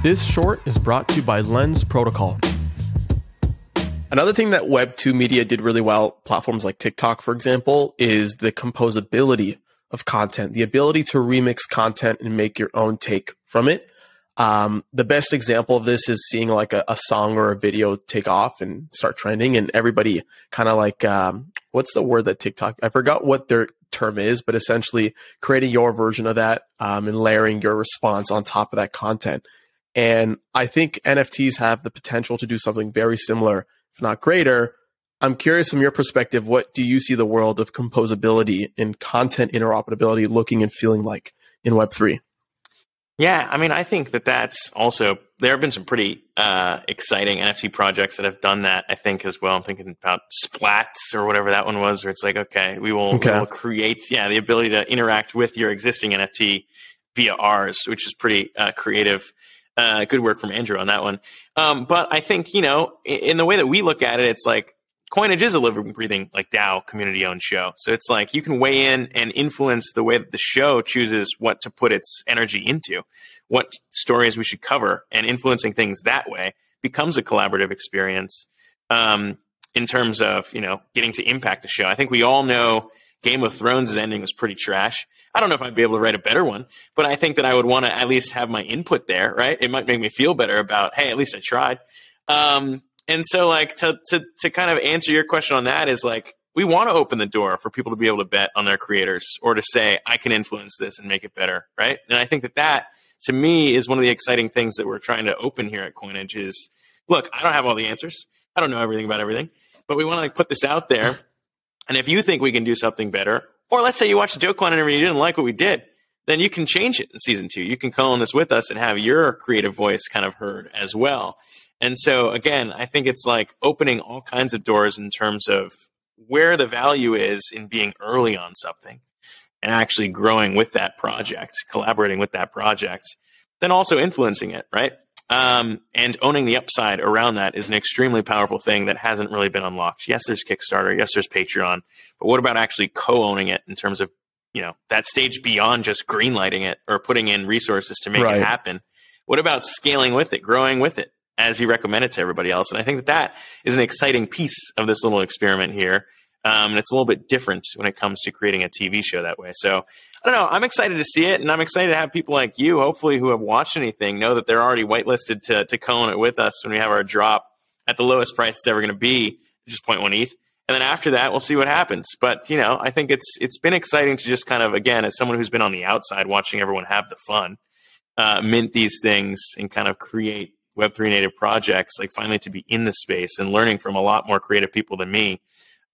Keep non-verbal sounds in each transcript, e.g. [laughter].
This short is brought to you by Lens Protocol. Another thing that Web2 media did really well, platforms like TikTok, for example, is the composability of content, the ability to remix content and make your own take from it. Um, the best example of this is seeing like a, a, song or a video take off and start trending, and everybody kind of like, um, what's the word that TikTok? I forgot what their term is, but essentially creating your version of that um, and layering your response on top of that content. And I think NFTs have the potential to do something very similar, if not greater. I'm curious from your perspective, what do you see the world of composability and content interoperability looking and feeling like in Web3? Yeah, I mean, I think that that's also there have been some pretty uh, exciting NFT projects that have done that. I think as well. I'm thinking about Splats or whatever that one was, where it's like, okay, we will, okay. we will create, yeah, the ability to interact with your existing NFT via ours, which is pretty uh, creative. Uh, good work from Andrew on that one. Um, but I think you know, in, in the way that we look at it, it's like Coinage is a living, breathing, like DAO community owned show. So it's like you can weigh in and influence the way that the show chooses what to put its energy into, what stories we should cover, and influencing things that way becomes a collaborative experience. Um, in terms of you know getting to impact the show, I think we all know Game of Thrones' ending was pretty trash. I don't know if I'd be able to write a better one, but I think that I would want to at least have my input there, right? It might make me feel better about, hey, at least I tried. Um, and so like to to to kind of answer your question on that is like we want to open the door for people to be able to bet on their creators or to say I can influence this and make it better, right? And I think that that to me is one of the exciting things that we're trying to open here at Coinage is look, I don't have all the answers. I don't know everything about everything, but we want to like put this out there. And if you think we can do something better, or let's say you watched the Joe Klein interview and you didn't like what we did, then you can change it in season two. You can call on this with us and have your creative voice kind of heard as well. And so again, I think it's like opening all kinds of doors in terms of where the value is in being early on something and actually growing with that project, collaborating with that project, then also influencing it, right? Um, and owning the upside around that is an extremely powerful thing that hasn't really been unlocked. Yes, there's Kickstarter. Yes, there's Patreon. But what about actually co-owning it in terms of, you know, that stage beyond just greenlighting it or putting in resources to make right. it happen? What about scaling with it, growing with it? as you recommend it to everybody else. And I think that that is an exciting piece of this little experiment here. Um, and it's a little bit different when it comes to creating a TV show that way. So I don't know. I'm excited to see it, and I'm excited to have people like you, hopefully, who have watched anything, know that they're already whitelisted to to co-own it with us when we have our drop at the lowest price it's ever going to be, just 0.1 ETH. And then after that, we'll see what happens. But you know, I think it's it's been exciting to just kind of again, as someone who's been on the outside watching everyone have the fun, uh, mint these things and kind of create Web3 native projects, like finally to be in the space and learning from a lot more creative people than me.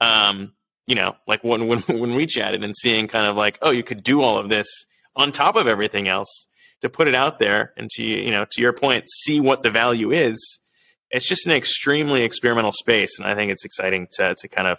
Um, you know, like when, when, [laughs] when we chatted and seeing kind of like, oh, you could do all of this on top of everything else to put it out there and to, you know, to your point, see what the value is. It's just an extremely experimental space. And I think it's exciting to, to kind of